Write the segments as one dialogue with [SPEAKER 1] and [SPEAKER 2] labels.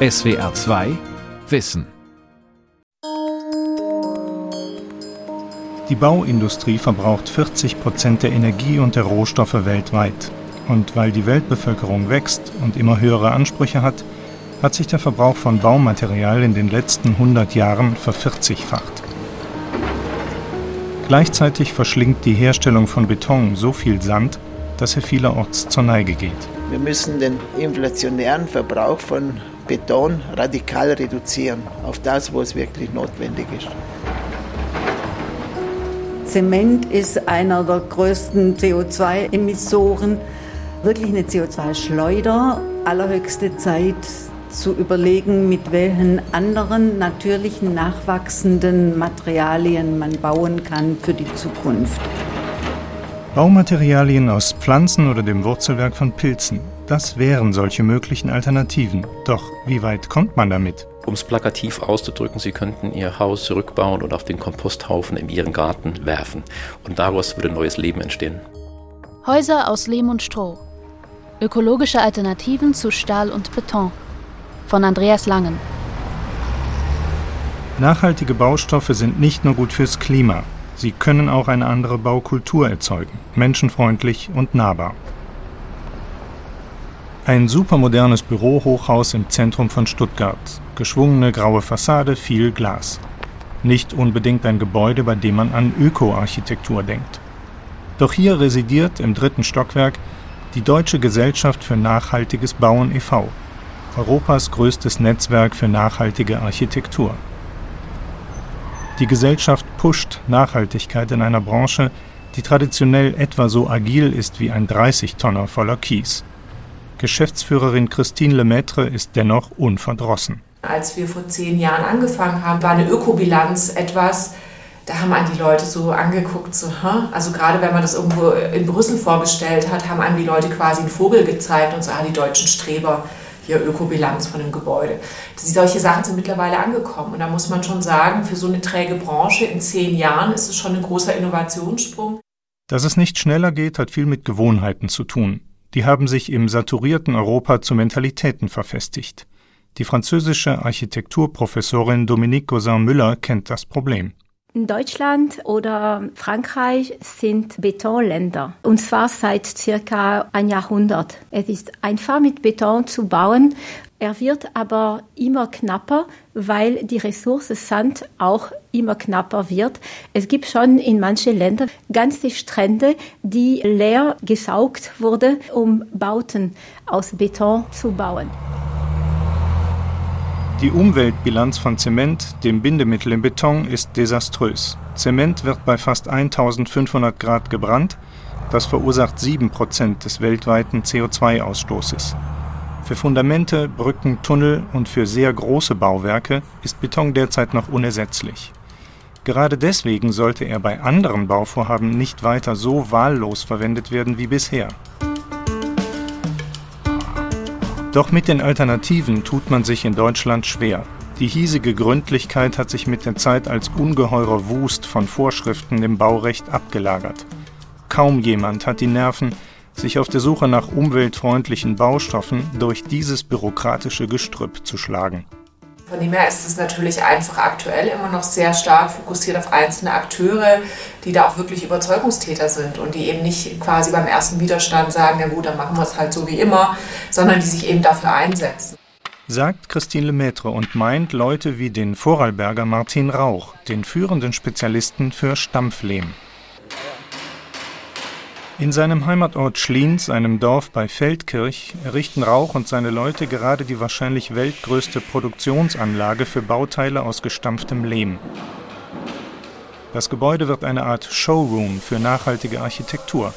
[SPEAKER 1] SWR 2 Wissen
[SPEAKER 2] Die Bauindustrie verbraucht 40 Prozent der Energie und der Rohstoffe weltweit. Und weil die Weltbevölkerung wächst und immer höhere Ansprüche hat, hat sich der Verbrauch von Baumaterial in den letzten 100 Jahren vervierzigfacht. Gleichzeitig verschlingt die Herstellung von Beton so viel Sand, dass er vielerorts zur Neige geht.
[SPEAKER 3] Wir müssen den inflationären Verbrauch von Beton radikal reduzieren auf das, wo es wirklich notwendig ist.
[SPEAKER 4] Zement ist einer der größten CO2-Emissoren, wirklich eine CO2-Schleuder. Allerhöchste Zeit zu überlegen, mit welchen anderen natürlichen nachwachsenden Materialien man bauen kann für die Zukunft.
[SPEAKER 2] Baumaterialien aus Pflanzen oder dem Wurzelwerk von Pilzen. Das wären solche möglichen Alternativen. Doch wie weit kommt man damit?
[SPEAKER 5] Um es plakativ auszudrücken, Sie könnten Ihr Haus zurückbauen und auf den Komposthaufen in Ihren Garten werfen. Und daraus würde neues Leben entstehen.
[SPEAKER 6] Häuser aus Lehm und Stroh. Ökologische Alternativen zu Stahl und Beton von Andreas Langen.
[SPEAKER 2] Nachhaltige Baustoffe sind nicht nur gut fürs Klima, sie können auch eine andere Baukultur erzeugen, menschenfreundlich und nahbar. Ein supermodernes Bürohochhaus im Zentrum von Stuttgart, geschwungene graue Fassade, viel Glas. Nicht unbedingt ein Gebäude, bei dem man an Ökoarchitektur denkt. Doch hier residiert im dritten Stockwerk die Deutsche Gesellschaft für nachhaltiges Bauen e.V., Europas größtes Netzwerk für nachhaltige Architektur. Die Gesellschaft pusht Nachhaltigkeit in einer Branche, die traditionell etwa so agil ist wie ein 30-Tonner voller Kies. Geschäftsführerin Christine Lemaitre ist dennoch unverdrossen.
[SPEAKER 7] Als wir vor zehn Jahren angefangen haben, war eine Ökobilanz etwas, da haben einen die Leute so angeguckt, so, Hä? also gerade wenn man das irgendwo in Brüssel vorgestellt hat, haben einem die Leute quasi einen Vogel gezeigt und so, ah, die deutschen Streber hier Ökobilanz von dem Gebäude. Solche Sachen sind mittlerweile angekommen. Und da muss man schon sagen, für so eine träge Branche in zehn Jahren ist es schon ein großer Innovationssprung.
[SPEAKER 2] Dass es nicht schneller geht, hat viel mit Gewohnheiten zu tun. Die haben sich im saturierten Europa zu Mentalitäten verfestigt. Die französische Architekturprofessorin Dominique Gausin-Müller kennt das Problem.
[SPEAKER 8] Deutschland oder Frankreich sind Betonländer und zwar seit circa ein Jahrhundert. Es ist einfach mit Beton zu bauen. Er wird aber immer knapper, weil die Ressource Sand auch immer knapper wird. Es gibt schon in manchen Ländern ganze Strände, die leer gesaugt wurden, um Bauten aus Beton zu bauen.
[SPEAKER 2] Die Umweltbilanz von Zement, dem Bindemittel im Beton, ist desaströs. Zement wird bei fast 1500 Grad gebrannt. Das verursacht 7 Prozent des weltweiten CO2-Ausstoßes. Für Fundamente, Brücken, Tunnel und für sehr große Bauwerke ist Beton derzeit noch unersetzlich. Gerade deswegen sollte er bei anderen Bauvorhaben nicht weiter so wahllos verwendet werden wie bisher. Doch mit den Alternativen tut man sich in Deutschland schwer. Die hiesige Gründlichkeit hat sich mit der Zeit als ungeheurer Wust von Vorschriften im Baurecht abgelagert. Kaum jemand hat die Nerven, sich auf der Suche nach umweltfreundlichen Baustoffen durch dieses bürokratische Gestrüpp zu schlagen.
[SPEAKER 7] Von dem her ist es natürlich einfach aktuell immer noch sehr stark fokussiert auf einzelne Akteure, die da auch wirklich Überzeugungstäter sind und die eben nicht quasi beim ersten Widerstand sagen, na gut, dann machen wir es halt so wie immer, sondern die sich eben dafür einsetzen.
[SPEAKER 2] Sagt Christine Lemaitre und meint Leute wie den Vorarlberger Martin Rauch, den führenden Spezialisten für Stampflehm. In seinem Heimatort Schliens, einem Dorf bei Feldkirch, errichten Rauch und seine Leute gerade die wahrscheinlich weltgrößte Produktionsanlage für Bauteile aus gestampftem Lehm. Das Gebäude wird eine Art Showroom für nachhaltige Architektur.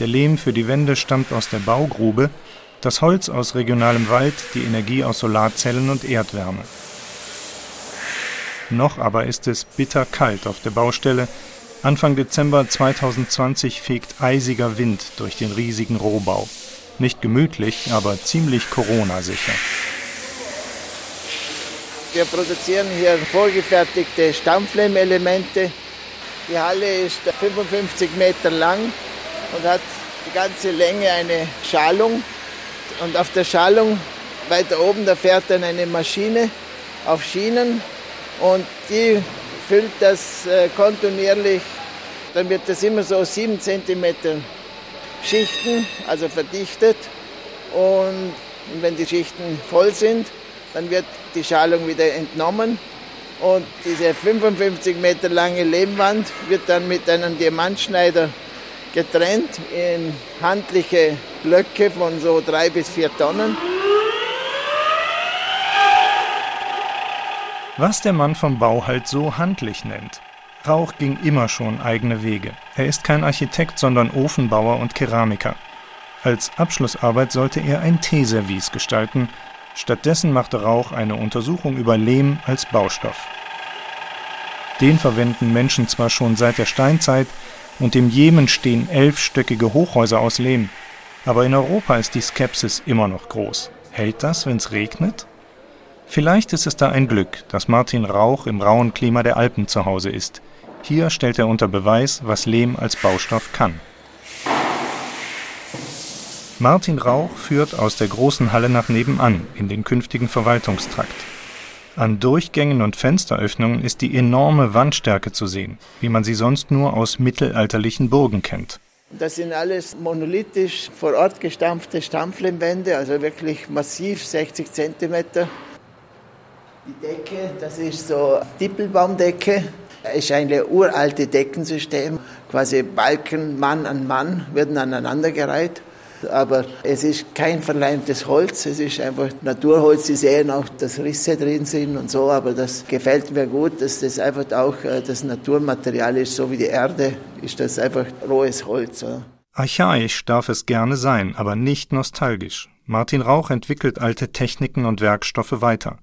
[SPEAKER 2] Der Lehm für die Wände stammt aus der Baugrube, das Holz aus regionalem Wald, die Energie aus Solarzellen und Erdwärme. Noch aber ist es bitterkalt auf der Baustelle, Anfang Dezember 2020 fegt eisiger Wind durch den riesigen Rohbau. Nicht gemütlich, aber ziemlich Corona-sicher.
[SPEAKER 3] Wir produzieren hier vorgefertigte Stampflehmelemente. Die Halle ist 55 Meter lang und hat die ganze Länge eine Schalung. Und auf der Schalung weiter oben, da fährt dann eine Maschine auf Schienen und die füllt das äh, kontinuierlich. Dann wird das immer so 7 cm Schichten, also verdichtet. Und wenn die Schichten voll sind, dann wird die Schalung wieder entnommen. Und diese 55 Meter lange Lehmwand wird dann mit einem Diamantschneider getrennt in handliche Blöcke von so drei bis vier Tonnen.
[SPEAKER 2] Was der Mann vom Bau halt so handlich nennt. Rauch ging immer schon eigene Wege. Er ist kein Architekt, sondern Ofenbauer und Keramiker. Als Abschlussarbeit sollte er ein Teeservice gestalten. Stattdessen machte Rauch eine Untersuchung über Lehm als Baustoff. Den verwenden Menschen zwar schon seit der Steinzeit, und im Jemen stehen elfstöckige Hochhäuser aus Lehm. Aber in Europa ist die Skepsis immer noch groß. Hält das, wenn's regnet? Vielleicht ist es da ein Glück, dass Martin Rauch im rauen Klima der Alpen zu Hause ist. Hier stellt er unter Beweis, was Lehm als Baustoff kann. Martin Rauch führt aus der großen Halle nach nebenan in den künftigen Verwaltungstrakt. An Durchgängen und Fensteröffnungen ist die enorme Wandstärke zu sehen, wie man sie sonst nur aus mittelalterlichen Burgen kennt.
[SPEAKER 3] Das sind alles monolithisch vor Ort gestampfte Stampflehmwände, also wirklich massiv 60 Zentimeter. Die Decke, das ist so Dippelbaumdecke. Ist ein uralte Deckensystem. Quasi Balken Mann an Mann werden aneinandergereiht. Aber es ist kein verleimtes Holz, es ist einfach Naturholz. Sie sehen auch, dass Risse drin sind und so, aber das gefällt mir gut, dass das einfach auch äh, das Naturmaterial ist, so wie die Erde, ist das einfach rohes Holz.
[SPEAKER 2] Archaisch darf es gerne sein, aber nicht nostalgisch. Martin Rauch entwickelt alte Techniken und Werkstoffe weiter.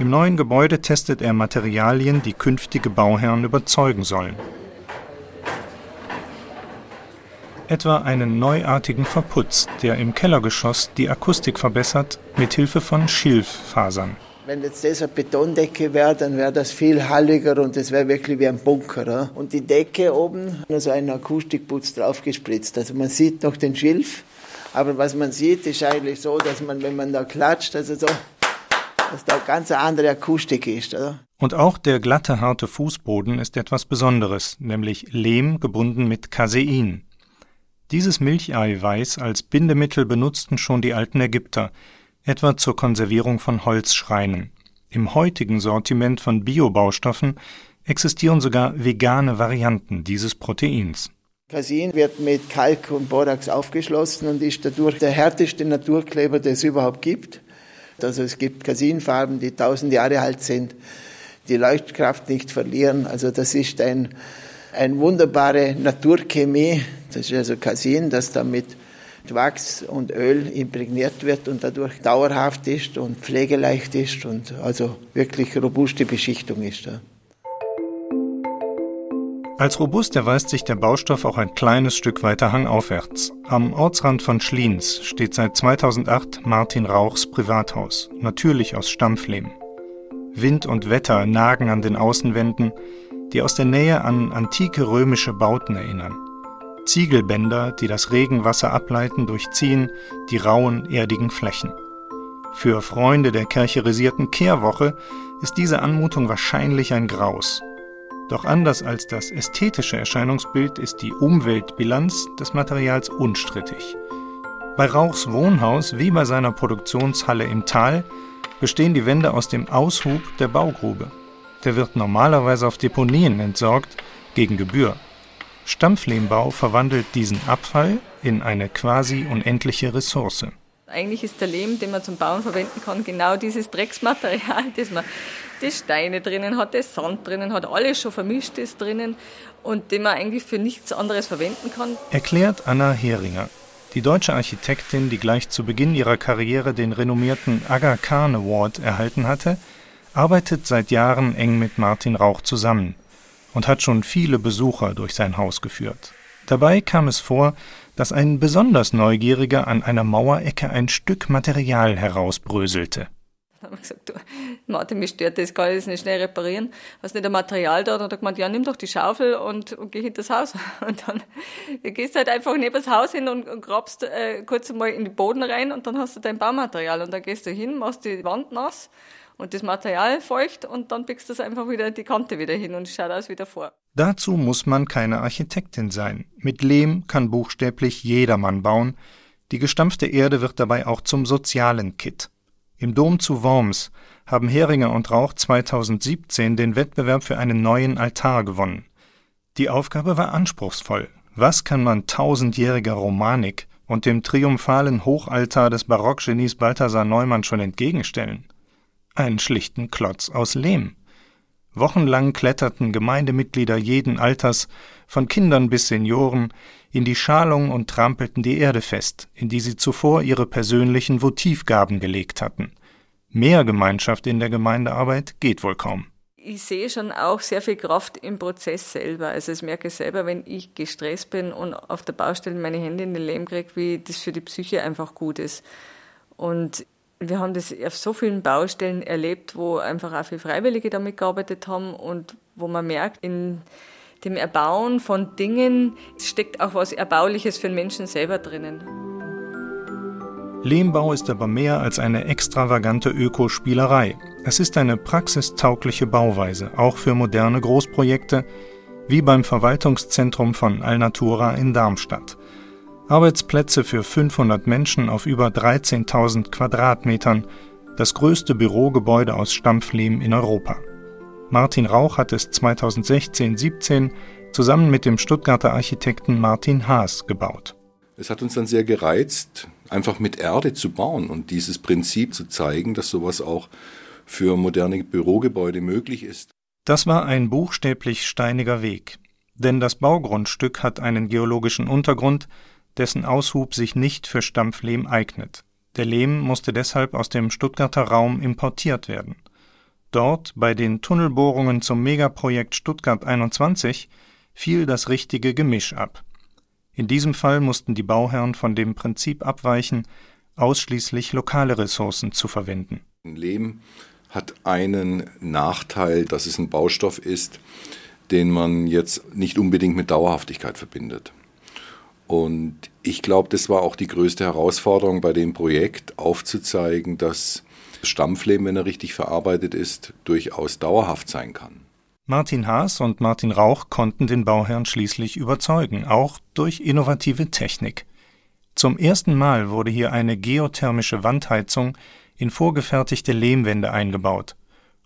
[SPEAKER 2] Im neuen Gebäude testet er Materialien, die künftige Bauherren überzeugen sollen. Etwa einen neuartigen Verputz, der im Kellergeschoss die Akustik verbessert, mit Hilfe von Schilffasern.
[SPEAKER 3] Wenn jetzt das eine Betondecke wäre, dann wäre das viel halliger und es wäre wirklich wie ein Bunker. Oder? Und die Decke oben, so ein Akustikputz draufgespritzt. Also man sieht noch den Schilf, aber was man sieht, ist eigentlich so, dass man, wenn man da klatscht, also so dass da ganz eine andere Akustik ist. Oder?
[SPEAKER 2] Und auch der glatte, harte Fußboden ist etwas Besonderes, nämlich Lehm gebunden mit Casein. Dieses Milcheiweiß als Bindemittel benutzten schon die alten Ägypter, etwa zur Konservierung von Holzschreinen. Im heutigen Sortiment von Biobaustoffen existieren sogar vegane Varianten dieses Proteins.
[SPEAKER 3] Casein wird mit Kalk und Borax aufgeschlossen und ist dadurch der härteste Naturkleber, den es überhaupt gibt. Also es gibt Casinfarben, die tausend Jahre alt sind, die Leuchtkraft nicht verlieren. Also das ist ein, ein wunderbare Naturchemie. Das ist also Casin, das damit Wachs und Öl imprägniert wird und dadurch dauerhaft ist und pflegeleicht ist und also wirklich robuste Beschichtung ist.
[SPEAKER 2] Als robust erweist sich der Baustoff auch ein kleines Stück weiter hangaufwärts. Am Ortsrand von Schliens steht seit 2008 Martin Rauchs Privathaus, natürlich aus Stampflehm. Wind und Wetter nagen an den Außenwänden, die aus der Nähe an antike römische Bauten erinnern. Ziegelbänder, die das Regenwasser ableiten, durchziehen die rauen, erdigen Flächen. Für Freunde der kercherisierten Kehrwoche ist diese Anmutung wahrscheinlich ein Graus. Doch anders als das ästhetische Erscheinungsbild ist die Umweltbilanz des Materials unstrittig. Bei Rauchs Wohnhaus wie bei seiner Produktionshalle im Tal bestehen die Wände aus dem Aushub der Baugrube. Der wird normalerweise auf Deponien entsorgt, gegen Gebühr. Stampflehmbau verwandelt diesen Abfall in eine quasi unendliche Ressource.
[SPEAKER 9] Eigentlich ist der Lehm, den man zum Bauen verwenden kann, genau dieses Drecksmaterial, das man die Steine drinnen hat, das Sand drinnen hat, alles schon vermischt ist drinnen und den man eigentlich für nichts anderes verwenden kann.
[SPEAKER 2] Erklärt Anna Heringer. Die deutsche Architektin, die gleich zu Beginn ihrer Karriere den renommierten Aga Khan Award erhalten hatte, arbeitet seit Jahren eng mit Martin Rauch zusammen und hat schon viele Besucher durch sein Haus geführt. Dabei kam es vor, dass ein besonders Neugieriger an einer Mauerecke ein Stück Material herausbröselte.
[SPEAKER 9] Dann haben wir gesagt, du, Martin, mich stört das, kann ich das nicht schnell reparieren? Hast nicht ein Material da? Dann hat er gemeint, ja, nimm doch die Schaufel und, und geh hinter das Haus. Und dann gehst du halt einfach neben das Haus hin und, und grabst äh, kurz einmal in den Boden rein und dann hast du dein Baumaterial. Und dann gehst du hin, machst die Wand nass und das Material feucht und dann pickst du es einfach wieder die Kante wieder hin und schaut aus wie davor.
[SPEAKER 2] Dazu muss man keine Architektin sein. Mit Lehm kann buchstäblich jedermann bauen. Die gestampfte Erde wird dabei auch zum sozialen Kit. Im Dom zu Worms haben Heringer und Rauch 2017 den Wettbewerb für einen neuen Altar gewonnen. Die Aufgabe war anspruchsvoll. Was kann man tausendjähriger Romanik und dem triumphalen Hochaltar des Barockgenies Balthasar Neumann schon entgegenstellen? Einen schlichten Klotz aus Lehm. Wochenlang kletterten Gemeindemitglieder jeden Alters, von Kindern bis Senioren, in die Schalung und trampelten die Erde fest, in die sie zuvor ihre persönlichen Votivgaben gelegt hatten. Mehr Gemeinschaft in der Gemeindearbeit geht wohl kaum.
[SPEAKER 9] Ich sehe schon auch sehr viel Kraft im Prozess selber. Also ich merke selber, wenn ich gestresst bin und auf der Baustelle meine Hände in den Lehm kriege, wie das für die Psyche einfach gut ist. Und wir haben das auf so vielen Baustellen erlebt, wo einfach auch viele Freiwillige damit gearbeitet haben und wo man merkt, in dem Erbauen von Dingen steckt auch was Erbauliches für den Menschen selber drinnen.
[SPEAKER 2] Lehmbau ist aber mehr als eine extravagante Ökospielerei. Es ist eine praxistaugliche Bauweise, auch für moderne Großprojekte, wie beim Verwaltungszentrum von Alnatura in Darmstadt. Arbeitsplätze für 500 Menschen auf über 13.000 Quadratmetern, das größte Bürogebäude aus Stampflehm in Europa. Martin Rauch hat es 2016-17 zusammen mit dem Stuttgarter Architekten Martin Haas gebaut.
[SPEAKER 10] Es hat uns dann sehr gereizt, einfach mit Erde zu bauen und dieses Prinzip zu zeigen, dass sowas auch für moderne Bürogebäude möglich ist.
[SPEAKER 2] Das war ein buchstäblich steiniger Weg, denn das Baugrundstück hat einen geologischen Untergrund, dessen Aushub sich nicht für Stampflehm eignet. Der Lehm musste deshalb aus dem Stuttgarter Raum importiert werden. Dort, bei den Tunnelbohrungen zum Megaprojekt Stuttgart 21, fiel das richtige Gemisch ab. In diesem Fall mussten die Bauherren von dem Prinzip abweichen, ausschließlich lokale Ressourcen zu verwenden.
[SPEAKER 10] Lehm hat einen Nachteil, dass es ein Baustoff ist, den man jetzt nicht unbedingt mit Dauerhaftigkeit verbindet. Und ich glaube, das war auch die größte Herausforderung bei dem Projekt, aufzuzeigen, dass Stammflehm, wenn er richtig verarbeitet ist, durchaus dauerhaft sein kann.
[SPEAKER 2] Martin Haas und Martin Rauch konnten den Bauherrn schließlich überzeugen, auch durch innovative Technik. Zum ersten Mal wurde hier eine geothermische Wandheizung in vorgefertigte Lehmwände eingebaut.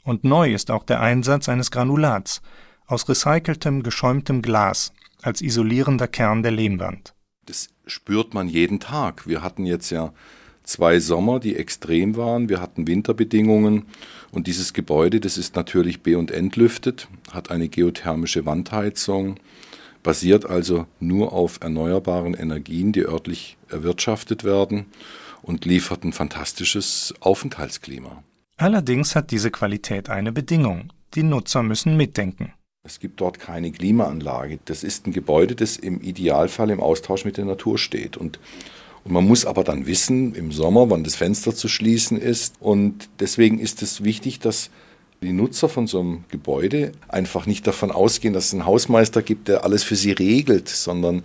[SPEAKER 2] Und neu ist auch der Einsatz eines Granulats aus recyceltem, geschäumtem Glas als isolierender Kern der Lehmwand.
[SPEAKER 10] Das spürt man jeden Tag. Wir hatten jetzt ja zwei Sommer, die extrem waren. Wir hatten Winterbedingungen und dieses Gebäude, das ist natürlich be- und entlüftet, hat eine geothermische Wandheizung, basiert also nur auf erneuerbaren Energien, die örtlich erwirtschaftet werden und liefert ein fantastisches Aufenthaltsklima.
[SPEAKER 2] Allerdings hat diese Qualität eine Bedingung. Die Nutzer müssen mitdenken.
[SPEAKER 10] Es gibt dort keine Klimaanlage. Das ist ein Gebäude, das im Idealfall im Austausch mit der Natur steht. Und und man muss aber dann wissen, im Sommer, wann das Fenster zu schließen ist. Und deswegen ist es wichtig, dass die Nutzer von so einem Gebäude einfach nicht davon ausgehen, dass es einen Hausmeister gibt, der alles für sie regelt, sondern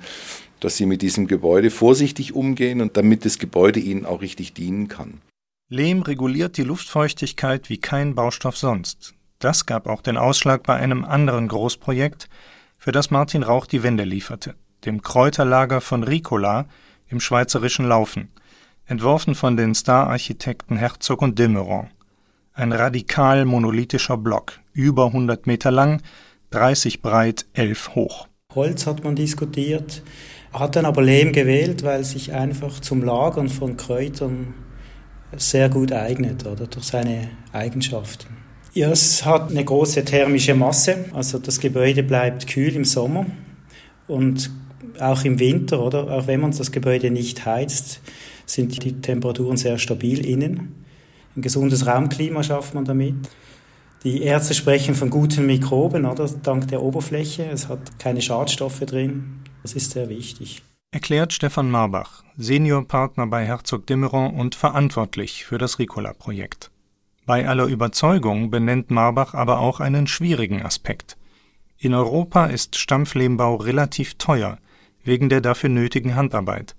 [SPEAKER 10] dass sie mit diesem Gebäude vorsichtig umgehen und damit das Gebäude ihnen auch richtig dienen kann.
[SPEAKER 2] Lehm reguliert die Luftfeuchtigkeit wie kein Baustoff sonst. Das gab auch den Ausschlag bei einem anderen Großprojekt, für das Martin Rauch die Wände lieferte, dem Kräuterlager von Ricola, im schweizerischen Laufen, entworfen von den Star-Architekten Herzog und Dimmeron. Ein radikal monolithischer Block, über 100 Meter lang, 30 breit, 11 hoch.
[SPEAKER 11] Holz hat man diskutiert, hat dann aber Lehm gewählt, weil sich einfach zum Lagern von Kräutern sehr gut eignet, oder durch seine Eigenschaften. Ja, es hat eine große thermische Masse, also das Gebäude bleibt kühl im Sommer und auch im Winter, oder? Auch wenn man das Gebäude nicht heizt, sind die Temperaturen sehr stabil innen. Ein gesundes Raumklima schafft man damit. Die Ärzte sprechen von guten Mikroben, oder? Dank der Oberfläche. Es hat keine Schadstoffe drin. Das ist sehr wichtig.
[SPEAKER 2] Erklärt Stefan Marbach, Seniorpartner bei Herzog Dimmeron und verantwortlich für das Ricola-Projekt. Bei aller Überzeugung benennt Marbach aber auch einen schwierigen Aspekt. In Europa ist Stampflehmbau relativ teuer, wegen der dafür nötigen Handarbeit.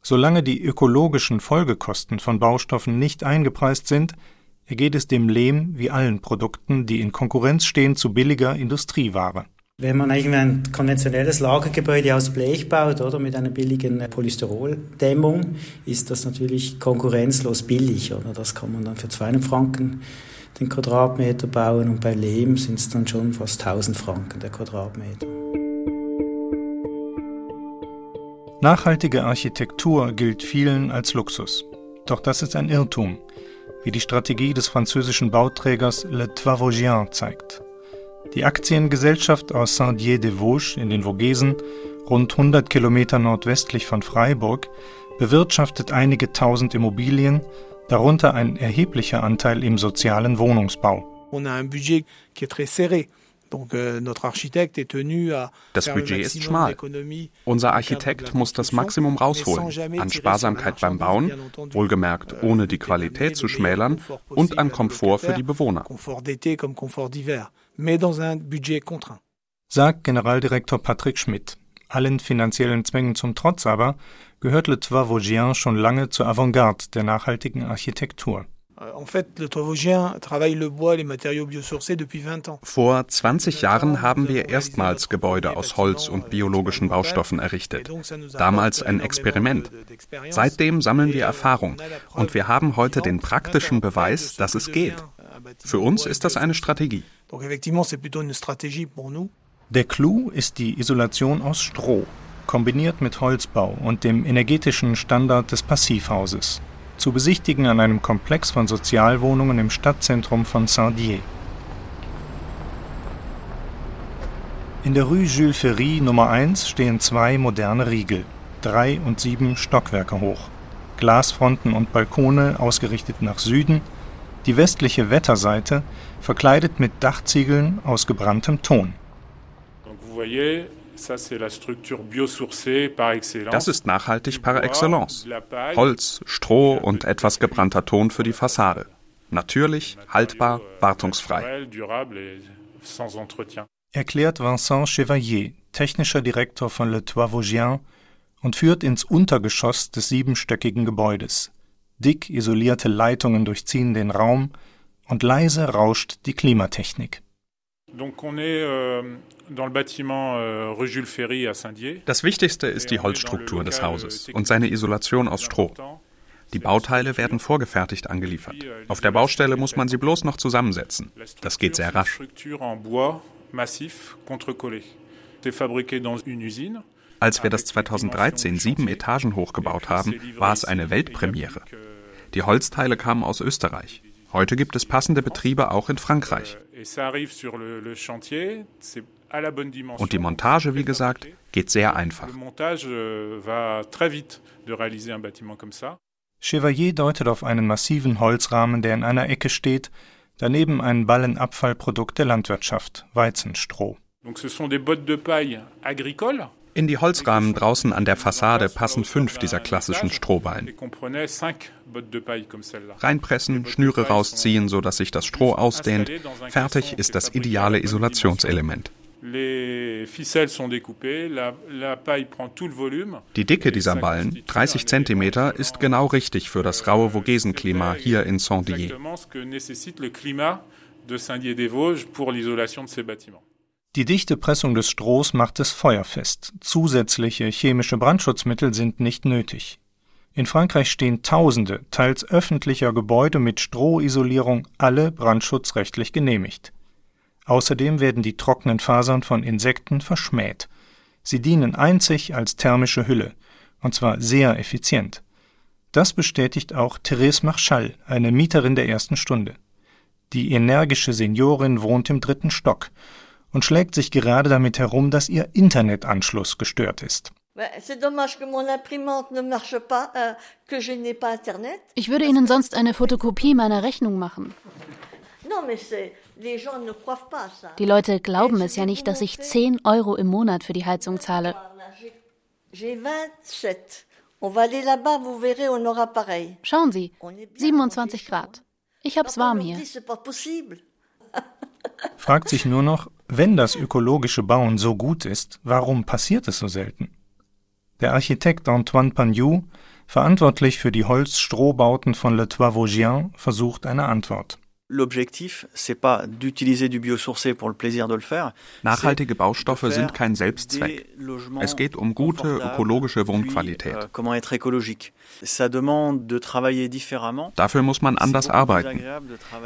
[SPEAKER 2] Solange die ökologischen Folgekosten von Baustoffen nicht eingepreist sind, ergeht es dem Lehm wie allen Produkten, die in Konkurrenz stehen zu billiger Industrieware.
[SPEAKER 11] Wenn man irgendwie ein konventionelles Lagergebäude aus Blech baut oder mit einer billigen Polystyroldämmung, ist das natürlich konkurrenzlos billig. Oder das kann man dann für 200 Franken den Quadratmeter bauen und bei Lehm sind es dann schon fast 1000 Franken der Quadratmeter.
[SPEAKER 2] Nachhaltige Architektur gilt vielen als Luxus. Doch das ist ein Irrtum, wie die Strategie des französischen Bauträgers Le Trois Vosgiens zeigt. Die Aktiengesellschaft aus Saint-Dié-des-Vosges in den Vogesen, rund 100 Kilometer nordwestlich von Freiburg, bewirtschaftet einige tausend Immobilien, darunter ein erheblicher Anteil im sozialen Wohnungsbau.
[SPEAKER 12] Euh, das Budget ist schmal. Unser Architekt muss das Maximum rausholen an Sparsamkeit beim Bauen, wohlgemerkt
[SPEAKER 13] euh,
[SPEAKER 12] ohne die Qualität zu schmälern, und an Komfort für die Bewohner.
[SPEAKER 2] Sagt Generaldirektor Patrick Schmidt. Allen finanziellen Zwängen zum Trotz aber gehört Le Trois Vosgiens schon lange zur Avantgarde der nachhaltigen Architektur.
[SPEAKER 12] Vor 20 Jahren haben wir erstmals Gebäude aus Holz und biologischen Baustoffen errichtet. Damals ein Experiment. Seitdem sammeln wir Erfahrung und wir haben heute den praktischen Beweis, dass es geht. Für uns ist das eine Strategie.
[SPEAKER 2] Der Clou ist die Isolation aus Stroh, kombiniert mit Holzbau und dem energetischen Standard des Passivhauses zu besichtigen an einem Komplex von Sozialwohnungen im Stadtzentrum von Saint-Dié. In der Rue Jules Ferry Nummer 1 stehen zwei moderne Riegel, drei und sieben Stockwerke hoch. Glasfronten und Balkone ausgerichtet nach Süden, die westliche Wetterseite verkleidet mit Dachziegeln aus gebranntem Ton.
[SPEAKER 12] Das ist nachhaltig par excellence. Holz, Stroh und etwas gebrannter Ton für die Fassade. Natürlich, haltbar,
[SPEAKER 14] euh,
[SPEAKER 12] wartungsfrei.
[SPEAKER 2] Erklärt Vincent Chevalier, technischer Direktor von Le Trois Vosgiens, und führt ins Untergeschoss des siebenstöckigen Gebäudes. Dick isolierte Leitungen durchziehen den Raum und leise rauscht die Klimatechnik.
[SPEAKER 14] Donc on est euh, Euh,
[SPEAKER 12] das Wichtigste ist die Holzstruktur des Hauses und seine Isolation aus Stroh. Die Bauteile werden vorgefertigt angeliefert. Auf der Baustelle muss man sie bloß noch zusammensetzen. Das geht sehr rasch. Als wir das 2013 sieben Etagen hochgebaut haben, war es eine Weltpremiere. Die Holzteile kamen aus Österreich. Heute gibt es passende Betriebe auch in Frankreich. Und die Montage, wie gesagt, geht sehr einfach.
[SPEAKER 2] Euh, Chevalier deutet auf einen massiven Holzrahmen, der in einer Ecke steht, daneben ein Ballenabfallprodukt der Landwirtschaft, Weizenstroh.
[SPEAKER 12] In die Holzrahmen draußen an der Fassade passen fünf dieser klassischen Strohballen. Reinpressen, Schnüre rausziehen, sodass sich das Stroh ausdehnt. Fertig ist das ideale Isolationselement. Die Dicke dieser Ballen, 30 cm, ist genau richtig für das raue Vogesenklima hier in Saint-Dié.
[SPEAKER 2] Die dichte Pressung des Strohs macht es feuerfest. Zusätzliche chemische Brandschutzmittel sind nicht nötig. In Frankreich stehen Tausende, teils öffentlicher Gebäude mit Strohisolierung, alle brandschutzrechtlich genehmigt. Außerdem werden die trockenen Fasern von Insekten verschmäht. Sie dienen einzig als thermische Hülle, und zwar sehr effizient. Das bestätigt auch Therese Marchal, eine Mieterin der ersten Stunde. Die energische Seniorin wohnt im dritten Stock und schlägt sich gerade damit herum, dass ihr Internetanschluss gestört ist.
[SPEAKER 6] Euh, ich würde Ihnen sonst eine Fotokopie meiner Rechnung machen. Die Leute glauben es ja nicht, dass ich 10 Euro im Monat für die Heizung zahle. Schauen Sie, 27 Grad. Ich hab's warm hier.
[SPEAKER 2] Fragt sich nur noch, wenn das ökologische Bauen so gut ist, warum passiert es so selten? Der Architekt Antoine Pagnou, verantwortlich für die Holz-Strohbauten von Le Toit Vosgien, versucht eine Antwort.
[SPEAKER 15] L'objectif, c'est pas d'utiliser du biosourcé pour le plaisir de le faire.
[SPEAKER 12] Nachhaltige Baustoffe sind kein Selbstzweck. Es geht um gute ökologische Wohnqualität.
[SPEAKER 15] Euh, comment être écologique. Ça demande de travailler différemment.
[SPEAKER 12] Dafür muss man anders arbeiten.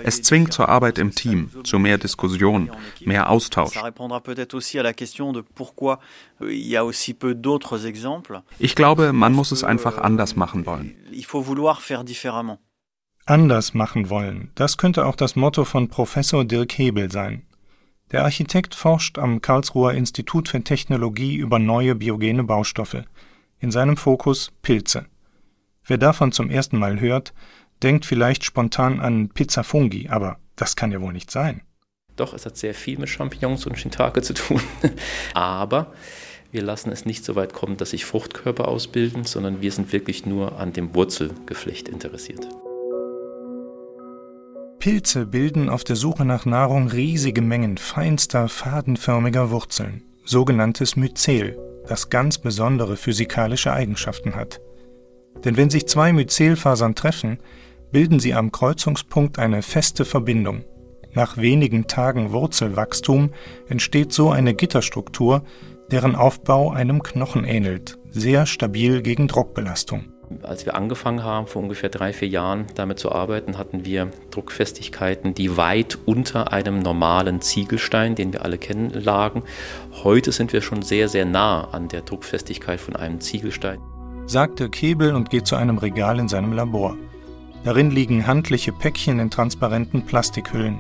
[SPEAKER 12] Es zwingt zur Arbeit im Team, zu mehr Diskussion, mehr Austausch.
[SPEAKER 15] Ça répondra peut-être aussi à la question de pourquoi euh, il y a aussi peu d'autres exemples.
[SPEAKER 12] Ich glaube, man muss es einfach anders machen wollen.
[SPEAKER 15] Il faut vouloir faire différemment
[SPEAKER 2] anders machen wollen. Das könnte auch das Motto von Professor Dirk Hebel sein. Der Architekt forscht am Karlsruher Institut für Technologie über neue biogene Baustoffe. In seinem Fokus Pilze. Wer davon zum ersten Mal hört, denkt vielleicht spontan an Pizza Fungi, aber das kann ja wohl nicht sein.
[SPEAKER 5] Doch, es hat sehr viel mit Champignons und Shiitake zu tun. aber wir lassen es nicht so weit kommen, dass sich Fruchtkörper ausbilden, sondern wir sind wirklich nur an dem Wurzelgeflecht interessiert.
[SPEAKER 2] Pilze bilden auf der Suche nach Nahrung riesige Mengen feinster, fadenförmiger Wurzeln, sogenanntes Myzel, das ganz besondere physikalische Eigenschaften hat. Denn wenn sich zwei Myzelfasern treffen, bilden sie am Kreuzungspunkt eine feste Verbindung. Nach wenigen Tagen Wurzelwachstum entsteht so eine Gitterstruktur, deren Aufbau einem Knochen ähnelt, sehr stabil gegen Druckbelastung.
[SPEAKER 5] Als wir angefangen haben, vor ungefähr drei, vier Jahren damit zu arbeiten, hatten wir Druckfestigkeiten, die weit unter einem normalen Ziegelstein, den wir alle kennen, lagen. Heute sind wir schon sehr, sehr nah an der Druckfestigkeit von einem Ziegelstein.
[SPEAKER 2] Sagte Kebel und geht zu einem Regal in seinem Labor. Darin liegen handliche Päckchen in transparenten Plastikhüllen.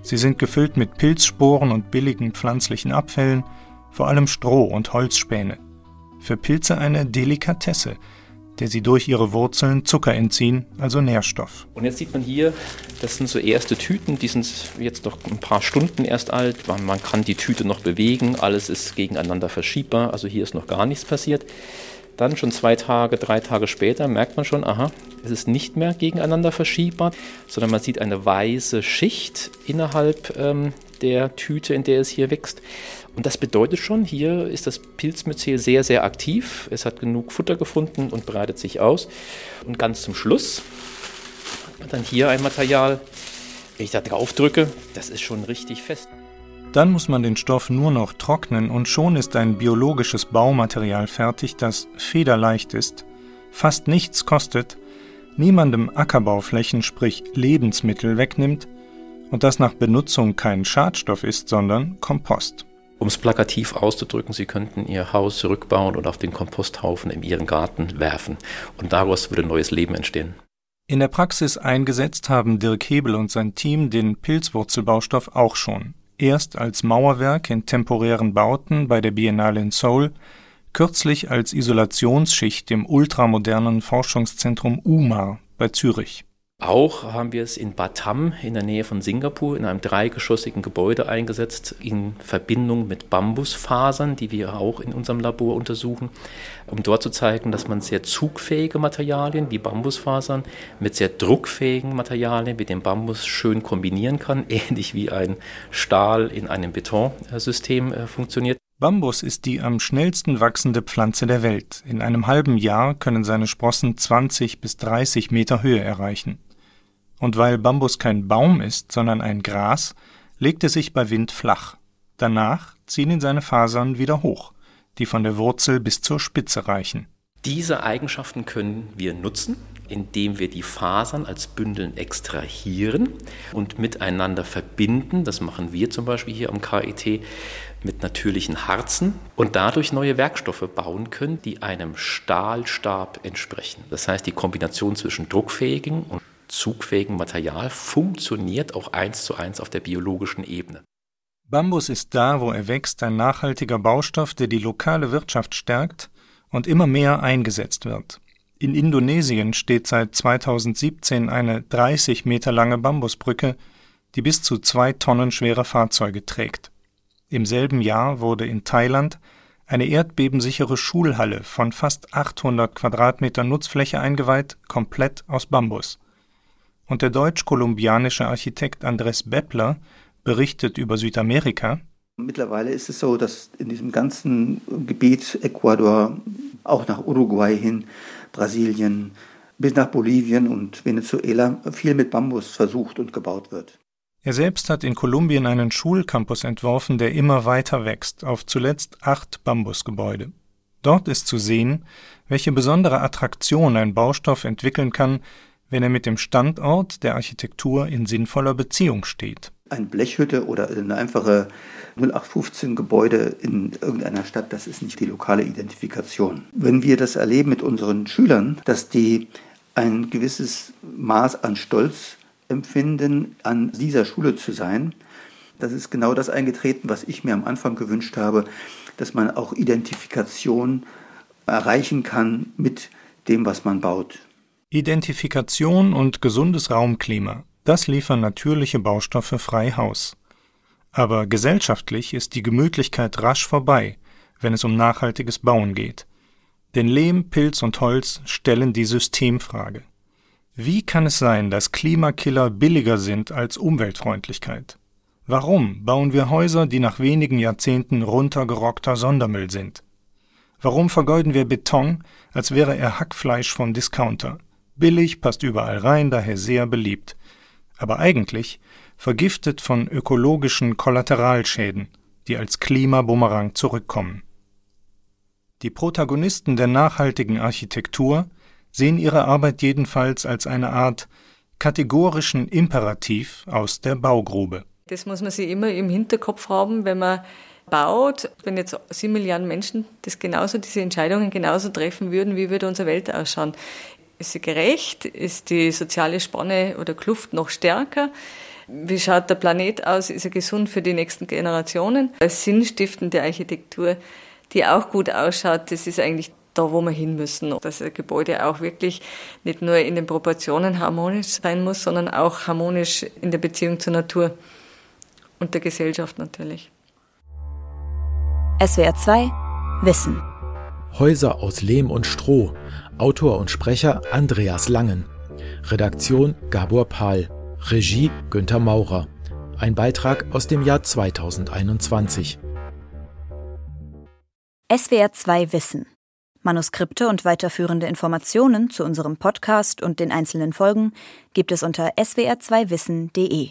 [SPEAKER 2] Sie sind gefüllt mit Pilzsporen und billigen pflanzlichen Abfällen, vor allem Stroh und Holzspäne. Für Pilze eine Delikatesse – der sie durch ihre Wurzeln Zucker entziehen, also Nährstoff.
[SPEAKER 5] Und jetzt sieht man hier, das sind so erste Tüten, die sind jetzt noch ein paar Stunden erst alt. Man kann die Tüte noch bewegen, alles ist gegeneinander verschiebbar, also hier ist noch gar nichts passiert. Dann schon zwei Tage, drei Tage später merkt man schon, aha, es ist nicht mehr gegeneinander verschiebbar, sondern man sieht eine weiße Schicht innerhalb ähm, der Tüte, in der es hier wächst. Und das bedeutet schon, hier ist das Pilzmyzel sehr, sehr aktiv. Es hat genug Futter gefunden und breitet sich aus. Und ganz zum Schluss hat man dann hier ein Material, wenn ich da drauf drücke, das ist schon richtig fest.
[SPEAKER 2] Dann muss man den Stoff nur noch trocknen und schon ist ein biologisches Baumaterial fertig, das federleicht ist, fast nichts kostet, niemandem Ackerbauflächen, sprich Lebensmittel wegnimmt und das nach Benutzung kein Schadstoff ist, sondern Kompost.
[SPEAKER 5] Um es plakativ auszudrücken, Sie könnten Ihr Haus zurückbauen und auf den Komposthaufen in Ihren Garten werfen. Und daraus würde neues Leben entstehen.
[SPEAKER 2] In der Praxis eingesetzt haben Dirk Hebel und sein Team den Pilzwurzelbaustoff auch schon. Erst als Mauerwerk in temporären Bauten bei der Biennale in Seoul, kürzlich als Isolationsschicht im ultramodernen Forschungszentrum UMA bei Zürich.
[SPEAKER 5] Auch haben wir es in Batam in der Nähe von Singapur in einem dreigeschossigen Gebäude eingesetzt, in Verbindung mit Bambusfasern, die wir auch in unserem Labor untersuchen, um dort zu zeigen, dass man sehr zugfähige Materialien wie Bambusfasern mit sehr druckfähigen Materialien wie dem Bambus schön kombinieren kann, ähnlich wie ein Stahl in einem Betonsystem äh, funktioniert.
[SPEAKER 2] Bambus ist die am schnellsten wachsende Pflanze der Welt. In einem halben Jahr können seine Sprossen 20 bis 30 Meter Höhe erreichen. Und weil Bambus kein Baum ist, sondern ein Gras, legt er sich bei Wind flach. Danach ziehen ihn seine Fasern wieder hoch, die von der Wurzel bis zur Spitze reichen.
[SPEAKER 5] Diese Eigenschaften können wir nutzen, indem wir die Fasern als Bündeln extrahieren und miteinander verbinden. Das machen wir zum Beispiel hier am KIT mit natürlichen Harzen und dadurch neue Werkstoffe bauen können, die einem Stahlstab entsprechen. Das heißt, die Kombination zwischen druckfähigen und zugfähigen Material funktioniert auch eins zu eins auf der biologischen Ebene.
[SPEAKER 2] Bambus ist da, wo er wächst, ein nachhaltiger Baustoff, der die lokale Wirtschaft stärkt und immer mehr eingesetzt wird. In Indonesien steht seit 2017 eine 30 Meter lange Bambusbrücke, die bis zu zwei Tonnen schwere Fahrzeuge trägt. Im selben Jahr wurde in Thailand eine erdbebensichere Schulhalle von fast 800 Quadratmeter Nutzfläche eingeweiht, komplett aus Bambus. Und der deutsch-kolumbianische Architekt Andres Beppler berichtet über Südamerika.
[SPEAKER 16] Mittlerweile ist es so, dass in diesem ganzen Gebiet Ecuador, auch nach Uruguay hin, Brasilien, bis nach Bolivien und Venezuela viel mit Bambus versucht und gebaut wird.
[SPEAKER 2] Er selbst hat in Kolumbien einen Schulcampus entworfen, der immer weiter wächst, auf zuletzt acht Bambusgebäude. Dort ist zu sehen, welche besondere Attraktion ein Baustoff entwickeln kann, wenn er mit dem Standort der Architektur in sinnvoller Beziehung steht.
[SPEAKER 16] Eine Blechhütte oder eine einfache 0815 Gebäude in irgendeiner Stadt, das ist nicht die lokale Identifikation. Wenn wir das erleben mit unseren Schülern, dass die ein gewisses Maß an Stolz empfinden, an dieser Schule zu sein, das ist genau das eingetreten, was ich mir am Anfang gewünscht habe, dass man auch Identifikation erreichen kann mit dem, was man baut.
[SPEAKER 2] Identifikation und gesundes Raumklima, das liefern natürliche Baustoffe frei Haus. Aber gesellschaftlich ist die Gemütlichkeit rasch vorbei, wenn es um nachhaltiges Bauen geht. Denn Lehm, Pilz und Holz stellen die Systemfrage. Wie kann es sein, dass Klimakiller billiger sind als Umweltfreundlichkeit? Warum bauen wir Häuser, die nach wenigen Jahrzehnten runtergerockter Sondermüll sind? Warum vergeuden wir Beton, als wäre er Hackfleisch vom Discounter? Billig, passt überall rein, daher sehr beliebt. Aber eigentlich vergiftet von ökologischen Kollateralschäden, die als Klimabumerang zurückkommen. Die Protagonisten der nachhaltigen Architektur sehen ihre Arbeit jedenfalls als eine Art kategorischen Imperativ aus der Baugrube.
[SPEAKER 9] Das muss man sich immer im Hinterkopf haben, wenn man baut. Wenn jetzt sieben Milliarden Menschen das genauso, diese Entscheidungen genauso treffen würden, wie würde unsere Welt ausschauen? Ist sie gerecht? Ist die soziale Spanne oder Kluft noch stärker? Wie schaut der Planet aus? Ist er gesund für die nächsten Generationen? Als sinnstiftende Architektur, die auch gut ausschaut, das ist eigentlich da, wo wir hin müssen. Dass ein Gebäude auch wirklich nicht nur in den Proportionen harmonisch sein muss, sondern auch harmonisch in der Beziehung zur Natur und der Gesellschaft natürlich.
[SPEAKER 17] SWR 2 Wissen.
[SPEAKER 1] Häuser aus Lehm und Stroh. Autor und Sprecher Andreas Langen. Redaktion Gabor Pahl. Regie Günther Maurer. Ein Beitrag aus dem Jahr 2021.
[SPEAKER 17] SWR 2 Wissen. Manuskripte und weiterführende Informationen zu unserem Podcast und den einzelnen Folgen gibt es unter swr2wissen.de.